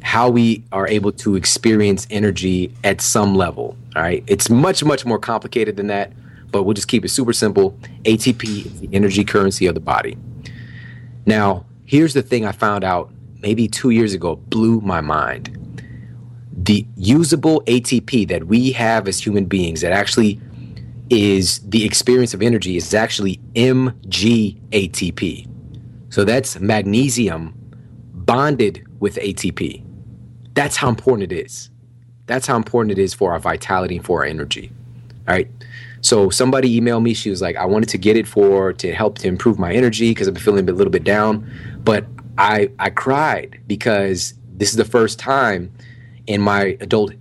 S2: how we are able to experience energy at some level. All right. It's much, much more complicated than that. but we'll just keep it super simple. ATP is the energy currency of the body. Now, here's the thing I found out maybe two years ago, blew my mind. The usable ATP that we have as human beings that actually is the experience of energy is actually MgATP. So that's magnesium bonded with ATP. That's how important it is. That's how important it is for our vitality and for our energy. All right. So somebody emailed me. She was like, I wanted to get it for to help to improve my energy because I've been feeling a little bit down. But I I cried because this is the first time in my adult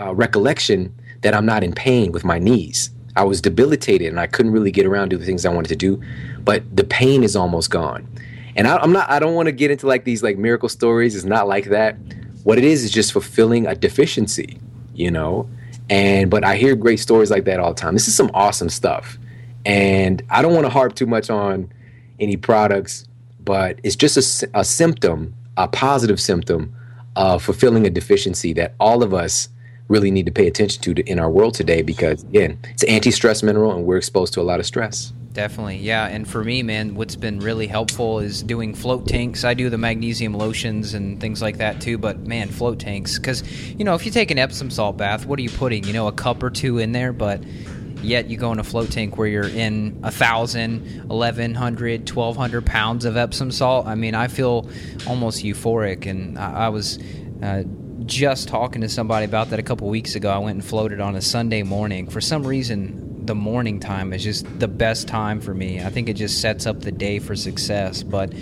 S2: uh, recollection that I'm not in pain with my knees. I was debilitated and I couldn't really get around to the things I wanted to do, but the pain is almost gone. And I, am not. I don't want to get into like these like miracle stories. It's not like that. What it is is just fulfilling a deficiency, you know. And but I hear great stories like that all the time. This is some awesome stuff, and I don't want to harp too much on any products, but it's just a, a symptom, a positive symptom of fulfilling a deficiency that all of us really need to pay attention to in our world today because again it's an anti-stress mineral and we're exposed to a lot of stress.
S1: Definitely yeah. And for me man what's been really helpful is doing float tanks. I do the magnesium lotions and things like that too but man float tanks. Because you know if you take an epsom salt bath what are you putting? You know a cup or two in there but yet you go in a float tank where you're in a thousand, eleven hundred, twelve hundred pounds of Epsom salt. I mean, I feel almost euphoric, and I, I was uh, just talking to somebody about that a couple weeks ago. I went and floated on a Sunday morning. For some reason, the morning time is just the best time for me. I think it just sets up the day for success. But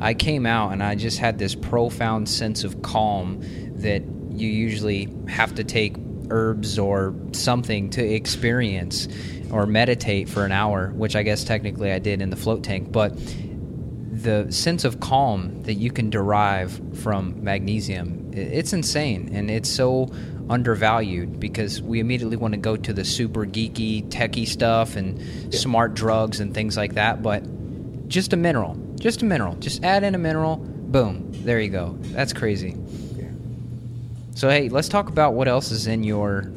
S1: I came out and I just had this profound sense of calm that you usually have to take herbs or something to experience or meditate for an hour, which I guess technically I did in the float tank. But the sense of calm that you can derive from magnesium it's insane and it's so undervalued because we immediately want to go to the super geeky techie stuff and yeah. smart drugs and things like that but just a mineral just a mineral just add in a mineral boom there you go that's crazy yeah. so hey let's talk about what else is in your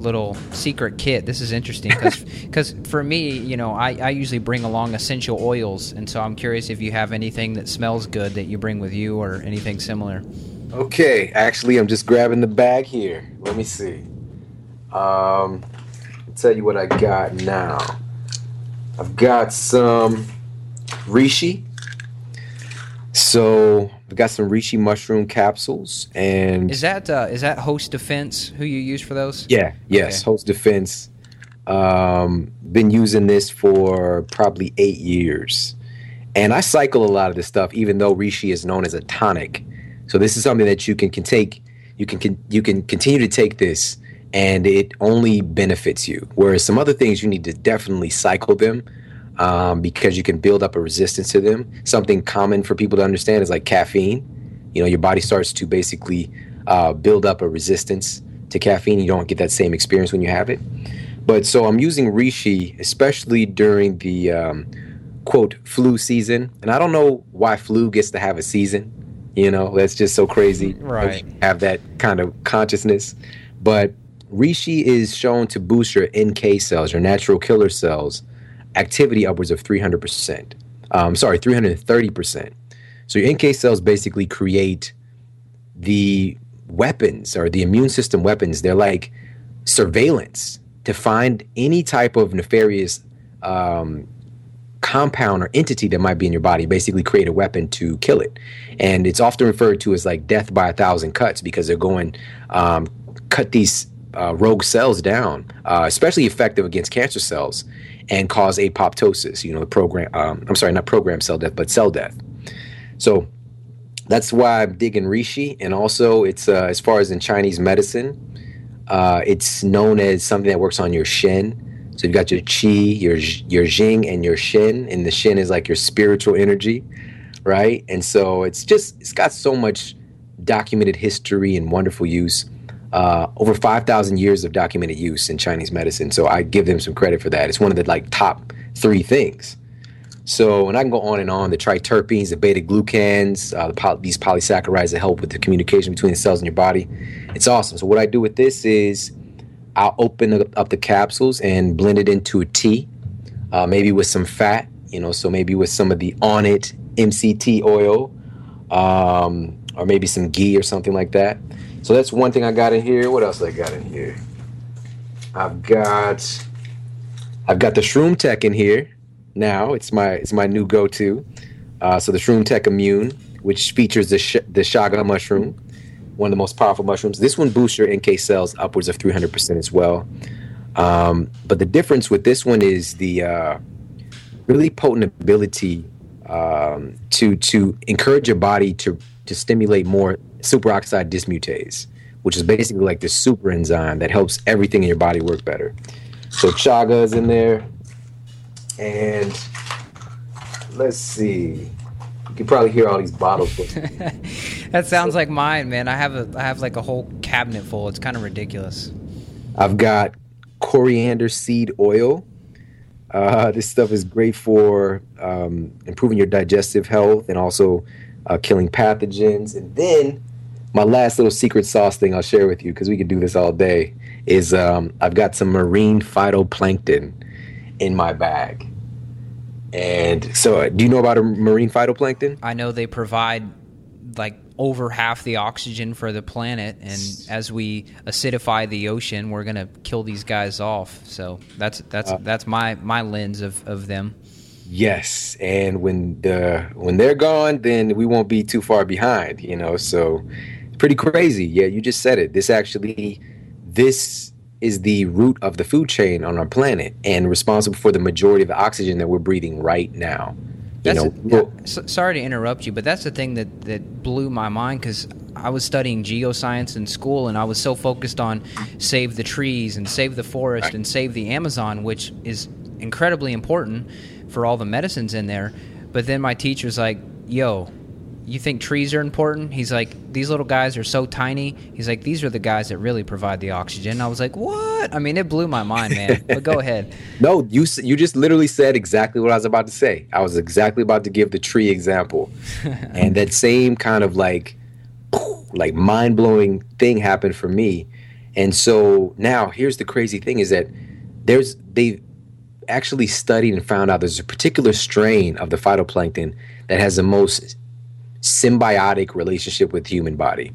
S1: little secret kit. This is interesting because for me, you know, I, I usually bring along essential oils, and so I'm curious if you have anything that smells good that you bring with you or anything similar.
S2: Okay, actually, I'm just grabbing the bag here. Let me see. Um, I'll tell you what I got now. I've got some reishi. So I've got some reishi mushroom capsules, and
S1: is that uh, is that Host Defense who you use for those?
S2: Yeah, yes, okay. Host Defense. Um, been using this for probably eight years, and I cycle a lot of this stuff. Even though reishi is known as a tonic, so this is something that you can, can take. You can, can you can continue to take this, and it only benefits you. Whereas some other things you need to definitely cycle them um, because you can build up a resistance to them. Something common for people to understand is like caffeine. You know, your body starts to basically uh, build up a resistance to caffeine. You don't get that same experience when you have it. But so I'm using Reishi, especially during the um, quote flu season. And I don't know why flu gets to have a season. You know, that's just so crazy.
S1: Right.
S2: Have that kind of consciousness. But Reishi is shown to boost your NK cells, your natural killer cells, activity upwards of 300%. Um, sorry, 330%. So your NK cells basically create the weapons or the immune system weapons. They're like surveillance to find any type of nefarious um, compound or entity that might be in your body, basically create a weapon to kill it. And it's often referred to as like death by a thousand cuts because they're going um, cut these uh, rogue cells down, uh, especially effective against cancer cells and cause apoptosis. You know, the program. Um, I'm sorry, not program cell death, but cell death. So that's why I'm digging reishi, and also it's uh, as far as in Chinese medicine, uh, it's known as something that works on your shen. So you've got your qi, your your jing, and your shen, and the shen is like your spiritual energy, right? And so it's just it's got so much documented history and wonderful use uh, over 5,000 years of documented use in Chinese medicine. So I give them some credit for that. It's one of the like top three things. So, and I can go on and on. The triterpenes, the beta glucans, uh, the poly- these polysaccharides that help with the communication between the cells in your body. It's awesome. So, what I do with this is I'll open up the capsules and blend it into a tea, uh, maybe with some fat, you know, so maybe with some of the Onnit MCT oil, um, or maybe some ghee or something like that. So that's one thing I got in here. What else I got in here? I've got I've got the Shroom Tech in here. Now it's my it's my new go-to. Uh, so the Shroom Tech Immune, which features the sh- the chaga mushroom, one of the most powerful mushrooms. This one boosts your NK cells upwards of 300% as well. Um, but the difference with this one is the uh, really potent ability um, to to encourage your body to to stimulate more superoxide dismutase, which is basically like the super enzyme that helps everything in your body work better. So chaga is in there, and let's see. You can probably hear all these bottles.
S1: that sounds like mine, man. I have a I have like a whole cabinet full. It's kind of ridiculous.
S2: I've got coriander seed oil. Uh, this stuff is great for um, improving your digestive health and also uh, killing pathogens. And then my last little secret sauce thing I'll share with you because we can do this all day is um, I've got some marine phytoplankton in my bag. And so, uh, do you know about a marine phytoplankton?
S1: I know they provide like over half the oxygen for the planet, and as we acidify the ocean, we're gonna kill these guys off. So that's that's uh, that's my my lens of of them.
S2: Yes, and when the when they're gone, then we won't be too far behind. You know, so pretty crazy. Yeah, you just said it. This actually, this is the root of the food chain on our planet and responsible for the majority of the oxygen that we're breathing right now.
S1: That's you know, well, sorry to interrupt you, but that's the thing that, that blew my mind because I was studying geoscience in school and I was so focused on save the trees and save the forest right. and save the Amazon, which is incredibly important for all the medicines in there. But then my teacher's like, yo, you think trees are important? He's like, these little guys are so tiny. He's like, these are the guys that really provide the oxygen. I was like, what? I mean, it blew my mind, man. but go ahead.
S2: No, you you just literally said exactly what I was about to say. I was exactly about to give the tree example, and that same kind of like, like mind blowing thing happened for me. And so now here's the crazy thing: is that there's they actually studied and found out there's a particular strain of the phytoplankton that has the most symbiotic relationship with human body.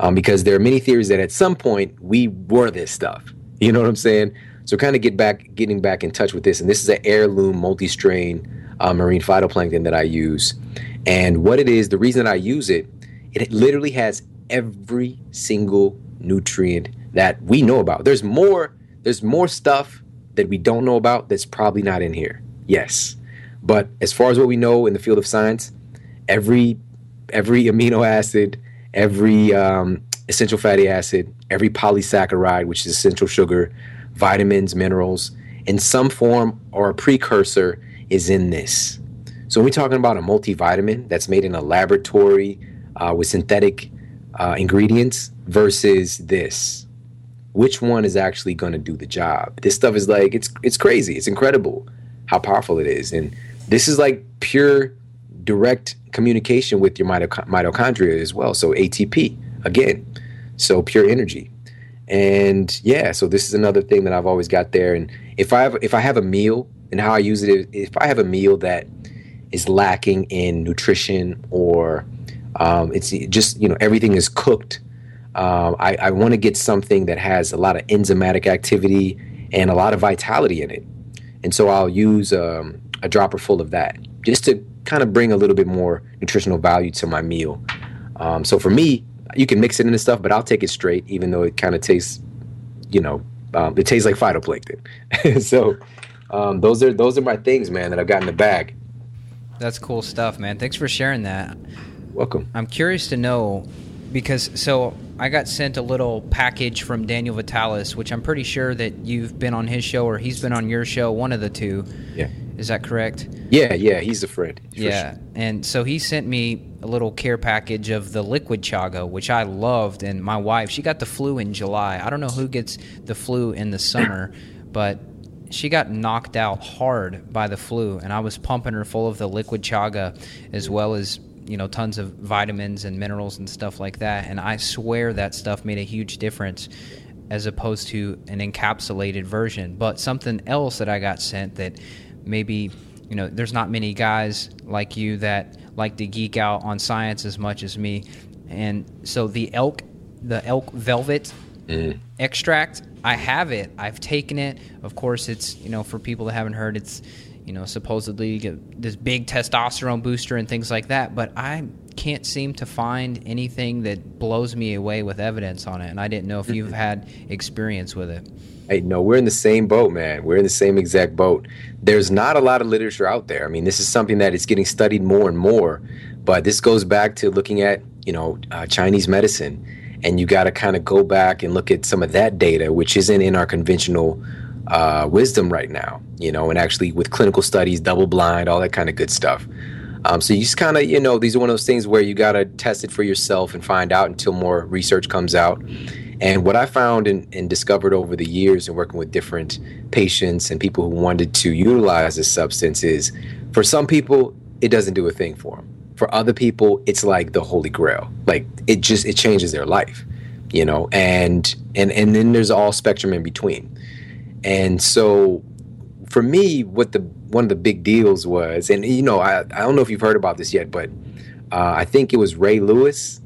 S2: Um, because there are many theories that at some point we were this stuff. You know what I'm saying? So kind of get back, getting back in touch with this, and this is an heirloom multi-strain uh, marine phytoplankton that I use. And what it is, the reason that I use it, it literally has every single nutrient that we know about. There's more. There's more stuff that we don't know about that's probably not in here. Yes. But as far as what we know in the field of science, every every amino acid, every um, essential fatty acid, every polysaccharide, which is essential sugar, vitamins, minerals, in some form or a precursor is in this. So when we're talking about a multivitamin that's made in a laboratory uh, with synthetic uh, ingredients versus this, which one is actually going to do the job. This stuff is like it's it's crazy. It's incredible how powerful it is, and this is like pure direct communication with your mitochondria as well. So ATP again, so pure energy, and yeah. So this is another thing that I've always got there. And if I have if I have a meal and how I use it, if I have a meal that is lacking in nutrition or um, it's just you know everything is cooked um, I, I want to get something that has a lot of enzymatic activity and a lot of vitality in it. And so I'll use um, a dropper full of that just to kind of bring a little bit more nutritional value to my meal. Um, so for me, you can mix it into stuff, but I'll take it straight, even though it kind of tastes, you know, um, it tastes like phytoplankton. so um, those are those are my things, man, that I've got in the bag.
S1: That's cool stuff, man. Thanks for sharing that.
S2: Welcome.
S1: I'm curious to know because so I got sent a little package from Daniel Vitalis, which I'm pretty sure that you've been on his show or he's been on your show, one of the two.
S2: Yeah.
S1: Is that correct?
S2: Yeah, yeah, he's a friend.
S1: Yeah. Sure. And so he sent me a little care package of the liquid chaga, which I loved. And my wife, she got the flu in July. I don't know who gets the flu in the summer, but she got knocked out hard by the flu. And I was pumping her full of the liquid chaga as well as you know tons of vitamins and minerals and stuff like that and i swear that stuff made a huge difference as opposed to an encapsulated version. But something else that I got sent that maybe you know there's not many guys like you that like to geek out on science as much as me, and so the elk the elk velvet mm. extract I have it. I've taken it. Of course, it's you know for people that haven't heard, it's you know supposedly this big testosterone booster and things like that. But I can't seem to find anything that blows me away with evidence on it, and I didn't know if you've had experience with it.
S2: Hey, no, we're in the same boat, man. We're in the same exact boat. There's not a lot of literature out there. I mean, this is something that is getting studied more and more. But this goes back to looking at you know uh, Chinese medicine and you got to kind of go back and look at some of that data, which isn't in our conventional uh, wisdom right now, you know, and actually with clinical studies, double blind, all that kind of good stuff. Um, so you just kind of, you know, these are one of those things where you got to test it for yourself and find out until more research comes out. And what I found and, and discovered over the years and working with different patients and people who wanted to utilize this substance is for some people, it doesn't do a thing for them for other people it's like the holy grail. Like it just it changes their life you know? And and and then there's all spectrum in between. And so for me what the one of the big deals was and you know i, I don't know if you've heard about this yet but uh, i think it was ray lewis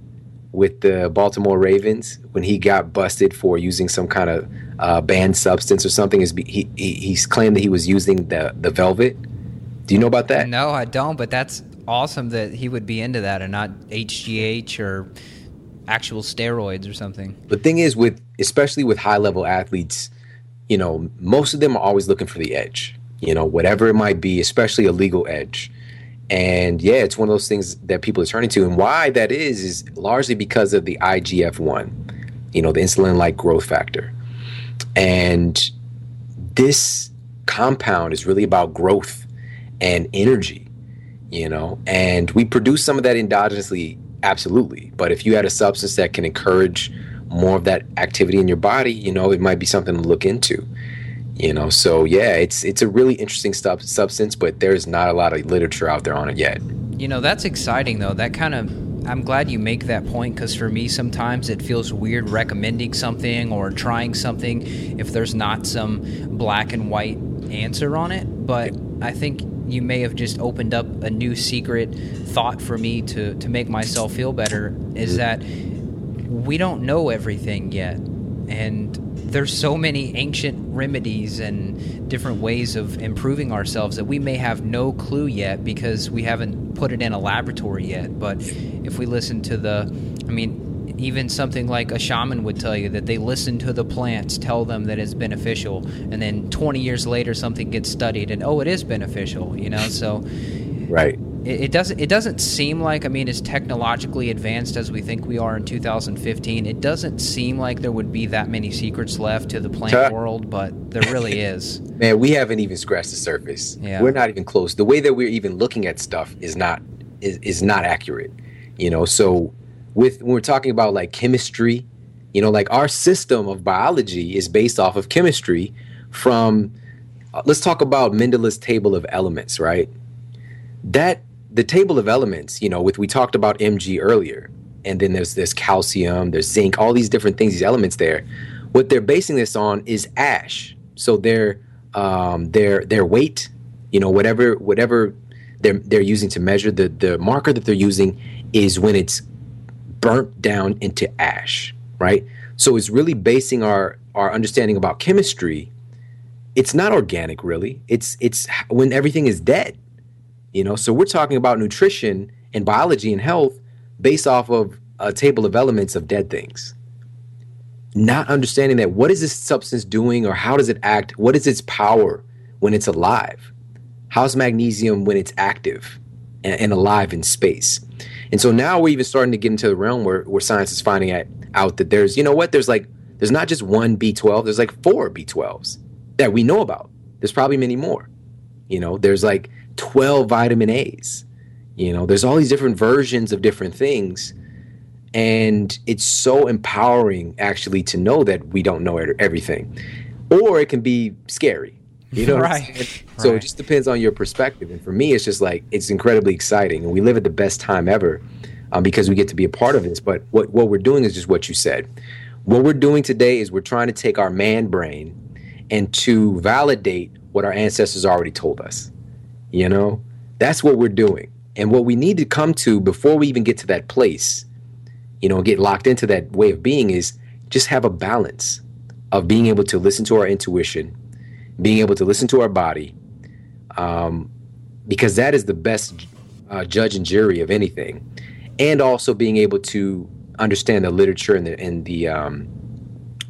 S2: with the baltimore ravens when he got busted for using some kind of uh, banned substance or something is he, he he's claimed that he was using the the velvet do you know about that
S1: no i don't but that's awesome that he would be into that and not HGH or actual steroids or something.
S2: The thing is, with especially with high level athletes, you know, most of them are always looking for the edge. You know, whatever it might be, especially a legal edge. And yeah, it's one of those things that people are turning to. And why that is is largely because of the IGF one, you know, the insulin like growth factor. And this compound is really about growth and energy you know, and we produce some of that endogenously, absolutely. But if you had a substance that can encourage more of that activity in your body, you know, it might be something to look into. You know, so yeah, it's it's a really interesting stuff substance, but there's not a lot of literature out there on it yet.
S1: You know, that's exciting though. That kind of I'm glad you make that point because for me, sometimes it feels weird recommending something or trying something if there's not some black and white answer on it. But I think you may have just opened up a new secret thought for me to, to make myself feel better is mm-hmm. that we don't know everything yet. And there's so many ancient remedies and different ways of improving ourselves that we may have no clue yet because we haven't put it in a laboratory yet. But if we listen to the, I mean, even something like a shaman would tell you that they listen to the plants tell them that it's beneficial and then 20 years later something gets studied and oh it is beneficial you know so
S2: right
S1: it, it doesn't it doesn't seem like i mean as technologically advanced as we think we are in 2015 it doesn't seem like there would be that many secrets left to the plant world but there really is.
S2: Man we haven't even scratched the surface. Yeah. we're not even close. The way that we're even looking at stuff is not is, is not accurate you know? So with when we're talking about like chemistry, you know, like our system of biology is based off of chemistry from uh, let's talk about Mendeleev's table of elements, right? That the table of elements, you know, with we talked about Mg earlier, and then there's this calcium, there's zinc, all these different things, these elements there. What they're basing this on is ash. So their um, their their weight, you know, whatever whatever they're they're using to measure the the marker that they're using is when it's burnt down into ash, right? So it's really basing our our understanding about chemistry. It's not organic, really. It's it's when everything is dead, you know. So we're talking about nutrition and biology and health based off of a table of elements of dead things. Not understanding that what is this substance doing or how does it act? What is its power when it's alive? How's magnesium when it's active and, and alive in space? And so now we're even starting to get into the realm where, where science is finding out, that there's, you know what, there's like, there's not just one B12, there's like four B12s that we know about. There's probably many more. You know, there's like 12 vitamin A's. You know, there's all these different versions of different things. And it's so empowering actually to know that we don't know everything. Or it can be scary you know,
S1: right.
S2: So
S1: right.
S2: it just depends on your perspective. And for me, it's just like it's incredibly exciting, and we live at the best time ever um, because we get to be a part of this. But what what we're doing is just what you said. what we're doing today is we're trying to take our man brain and to validate what our ancestors already told us. You know, that's what we're doing. And what we need to come to before we even get to that place, you know, get locked into that way of being is just have a balance of being able to listen to our intuition, being able to listen to our body, um, because that is the best uh, judge and jury of anything, and also being able to understand the literature and the and the um,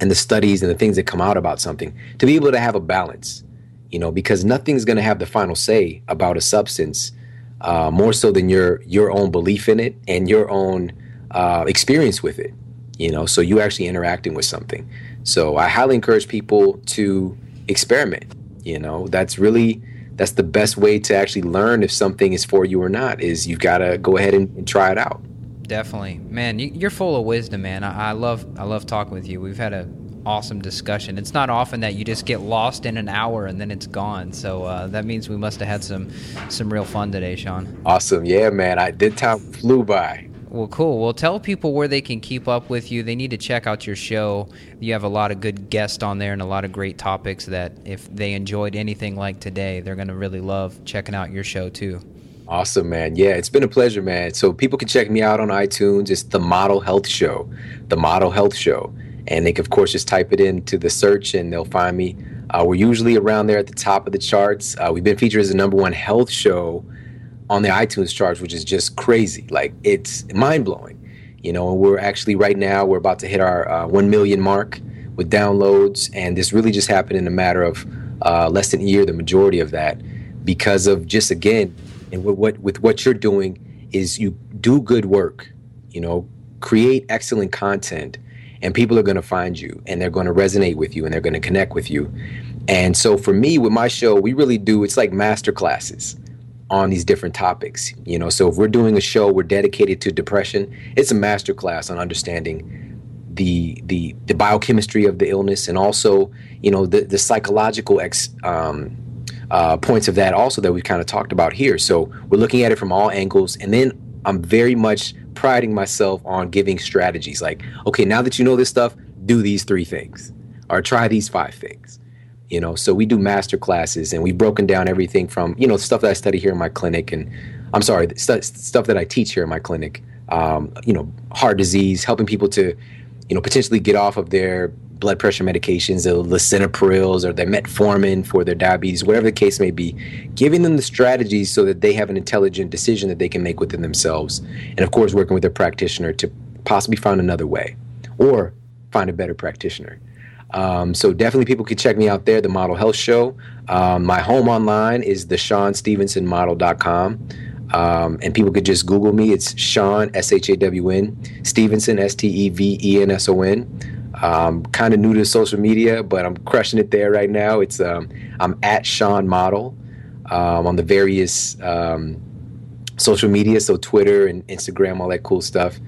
S2: and the studies and the things that come out about something to be able to have a balance, you know, because nothing's going to have the final say about a substance uh, more so than your your own belief in it and your own uh, experience with it, you know. So you actually interacting with something. So I highly encourage people to experiment. You know, that's really that's the best way to actually learn if something is for you or not. Is you've got to go ahead and, and, try it out.
S1: Definitely, man. You, are full of wisdom, man. I, I love I love talking with you. We've had a awesome discussion. It's not often that you just get lost in an hour and then it's gone. So uh, that means we must have had some some real fun today, Shawn.
S2: Awesome, yeah, man. I did time flew by.
S1: Well, cool. Well, tell people where they can keep up with you. They need to check out your show. You have a lot of good guests on there and a lot of great topics that if they enjoyed anything like today, they're going to really love checking out your show too.
S2: Awesome, man. Yeah, it's been a pleasure, man. So people can check me out on iTunes. It's The Model Health Show. The Model Health Show. And they can, of course, just type it into the search and they'll find me. Uh, we're usually around there at the top of the charts. Uh, we've been featured as the number one health show on the iTunes charts, which is just crazy. Like it's mind blowing. You know, we're actually right now we're about to hit our uh, one million mark with downloads, and this really just happened in a matter of uh, less than a year. The majority of that because of just again, and what with what you're doing is you do good work. You know, create excellent content, and people are going to find you, and they're going to resonate with you, and they're going to connect with you. And so for me, with my show, we really do. It's like master classes on these different topics. You know, so if we're doing a show, we're dedicated to depression. It's a master class on understanding the the the biochemistry of the illness and also you know the the psychological ex, um, uh, points of that also that we've kind of talked about here. So we're looking at it from all angles, and then I'm very much priding myself on giving strategies. Like, okay, now that you know this stuff, do these three things, or try these five things you know so we do master classes and we've broken down everything from you know stuff that i study here in my clinic and i'm sorry st- stuff that i teach here in my clinic um, you know heart disease helping people to you know potentially get off of their blood pressure medications the lisinoprils or the metformin for their diabetes whatever the case may be giving them the strategies so that they have an intelligent decision that they can make within themselves and of course working with their practitioner to possibly find another way or find a better practitioner um, so definitely people can check me out there, the Model Health Show. Um, my home online is the ShawnStevensonModel.com. Um, and people could just Google me. It's Shawn S H A W N Stevenson S T E V E N S O N. Um, kind of new to social media, but I'm crushing it there right now. It's um, I'm at Shawn Model um, on the various um, social media, so Twitter and Instagram, all that cool stuff.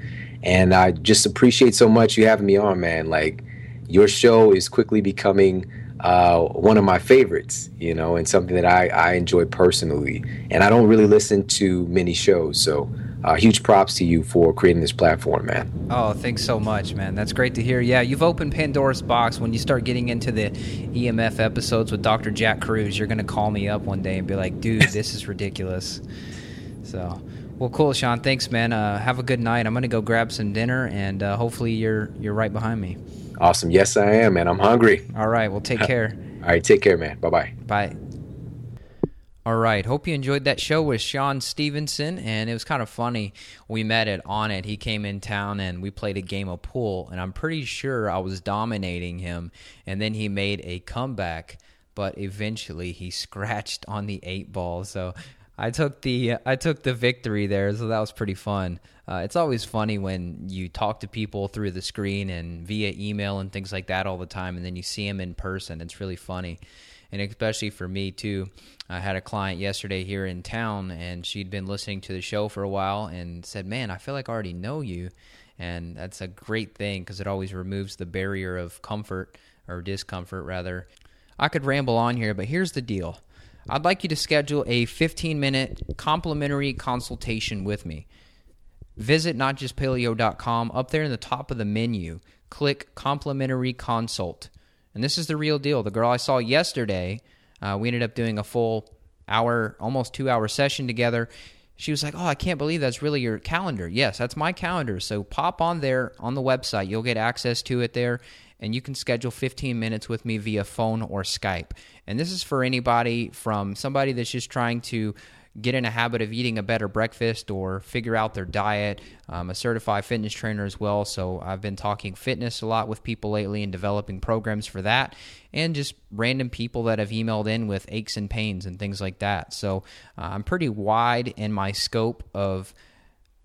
S2: And I just appreciate so much you having me on, man. Like your show is quickly becoming uh, one of my favorites, you know, and something that I, I enjoy personally. And I don't really listen to many shows, so uh, huge props to you for creating this platform, man.
S1: Oh, thanks so much, man. That's great to hear. Yeah, you've opened Pandora's box. When you start getting into the EMF episodes with Dr. Jack Kruse, you're going to call me up one day and be like, dude, this is ridiculous. So, well, cool, Shawn. Thanks, man. Uh, have a good night. I'm going to go grab some dinner, and uh, hopefully you're you're right behind me.
S2: Awesome. Yes, I am, man. I'm hungry.
S1: All right. Well, take care.
S2: All right. Take care, man. Bye-bye.
S1: Bye. All right. Hope you enjoyed that show with Shawn Stevenson. And it was kind of funny. We met at it. He came in town and we played a game of pool. And I'm pretty sure I was dominating him. And then he made a comeback. But eventually he scratched on the eight ball. So I took the I took the victory there, so that was pretty fun. Uh, it's always funny when you talk to people through the screen and via email and things like that all the time, and then you see them in person. It's really funny, and especially for me too. I had a client yesterday here in town, and she'd been listening to the show for a while, and said, "Man, I feel like I already know you," and that's a great thing because it always removes the barrier of comfort or discomfort, rather. I could ramble on here, but here's the deal. I'd like you to schedule a 15 minute complimentary consultation with me. Visit notjustpaleo.com. Up there in the top of the menu, click complimentary consult. And this is the real deal. The girl I saw yesterday, uh, we ended up doing a full hour, almost two hour session together. She was like, Oh, I can't believe that's really your calendar. Yes, that's my calendar. So pop on there on the website. You'll get access to it there, and you can schedule 15 minutes with me via phone or Skype. And this is for anybody from somebody that's just trying to get in a habit of eating a better breakfast or figure out their diet. I'm a certified fitness trainer as well, so I've been talking fitness a lot with people lately and developing programs for that, and just random people that have emailed in with aches and pains and things like that. So uh, I'm pretty wide in my scope of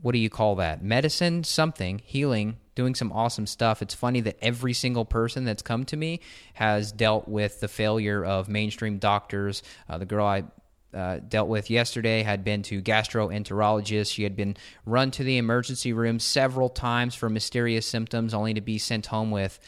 S1: what do you call that? Medicine, something, healing, doing some awesome stuff. It's funny that every single person that's come to me has dealt with the failure of mainstream doctors. Uh, the girl I uh, dealt with yesterday had been to gastroenterologists. She had been run to the emergency room several times for mysterious symptoms, only to be sent home with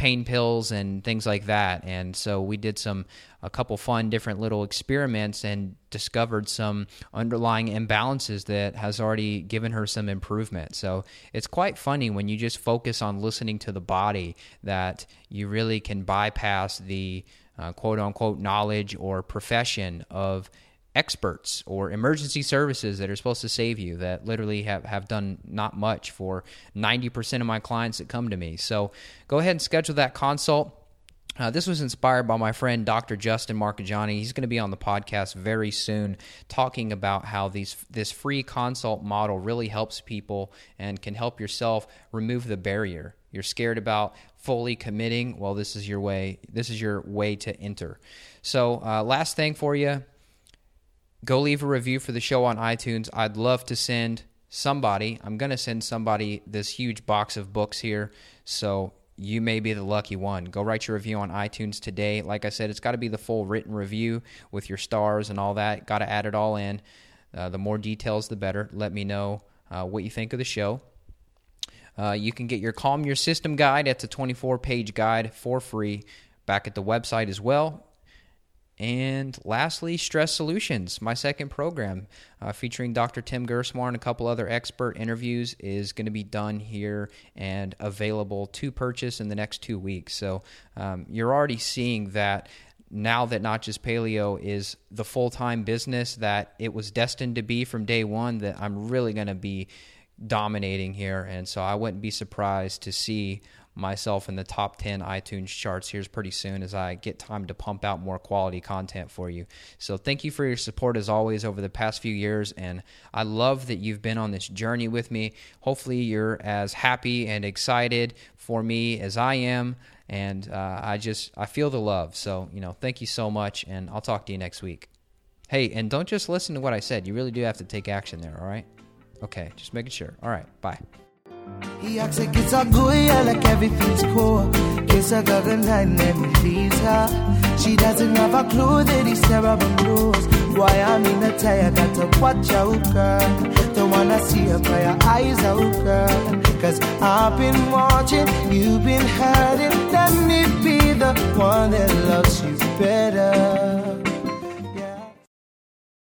S1: pain pills and things like that. And so we did some a couple fun different little experiments and discovered some underlying imbalances that has already given her some improvement. So it's quite funny when you just focus on listening to the body that you really can bypass the uh, quote unquote knowledge or profession of experts or emergency services that are supposed to save you that literally have, have done not much for 90% of my clients that come to me. So go ahead and schedule that consult. Uh, this was inspired by my friend Dr. Justin Marchegiani. He's going to be on the podcast very soon, talking about how these this free consult model really helps people and can help yourself remove the barrier. You're scared about fully committing. Well, this is your way. This is your way to enter. So, uh, last thing for you, go leave a review for the show on iTunes. I'd love to send somebody, I'm going to send somebody this huge box of books here. So you may be the lucky one. Go write your review on iTunes today. Like I said, it's got to be the full written review with your stars and all that. Got to add it all in. Uh, the more details, the better. Let me know uh, what you think of the show. Uh, you can get your Calm Your System guide. It's a 24 page guide for free back at the website as well. And lastly, Stress Solutions, my second program uh, featuring Dr. Tim Gerstmar and a couple other expert interviews, is going to be done here and available to purchase in the next two weeks. So um, you're already seeing that now that Not Just Paleo is the full time business that it was destined to be from day one, that I'm really going to be dominating here. And so I wouldn't be surprised to see myself in the top 10 iTunes charts here pretty soon as I get time to pump out more quality content for you. So thank you for your support as always over the past few years and I love that you've been on this journey with me. Hopefully you're as happy and excited for me as I am and uh, I just I feel the love. So, you know, thank you so much and I'll talk to you next week. Hey, and don't just listen to what I said. You really do have to take action there, all right? Okay, just making sure. All right, bye.
S3: He acts like it's a good, yeah, like everything's cool. Kiss her got a night and he leaves her. She doesn't have a clue that he's terrible news. Why I'm in a tie, got to watch out, girl. Don't wanna see her cry her eyes out, girl. Cause I've been watching, you've been hurting. Let me be the one that loves you better.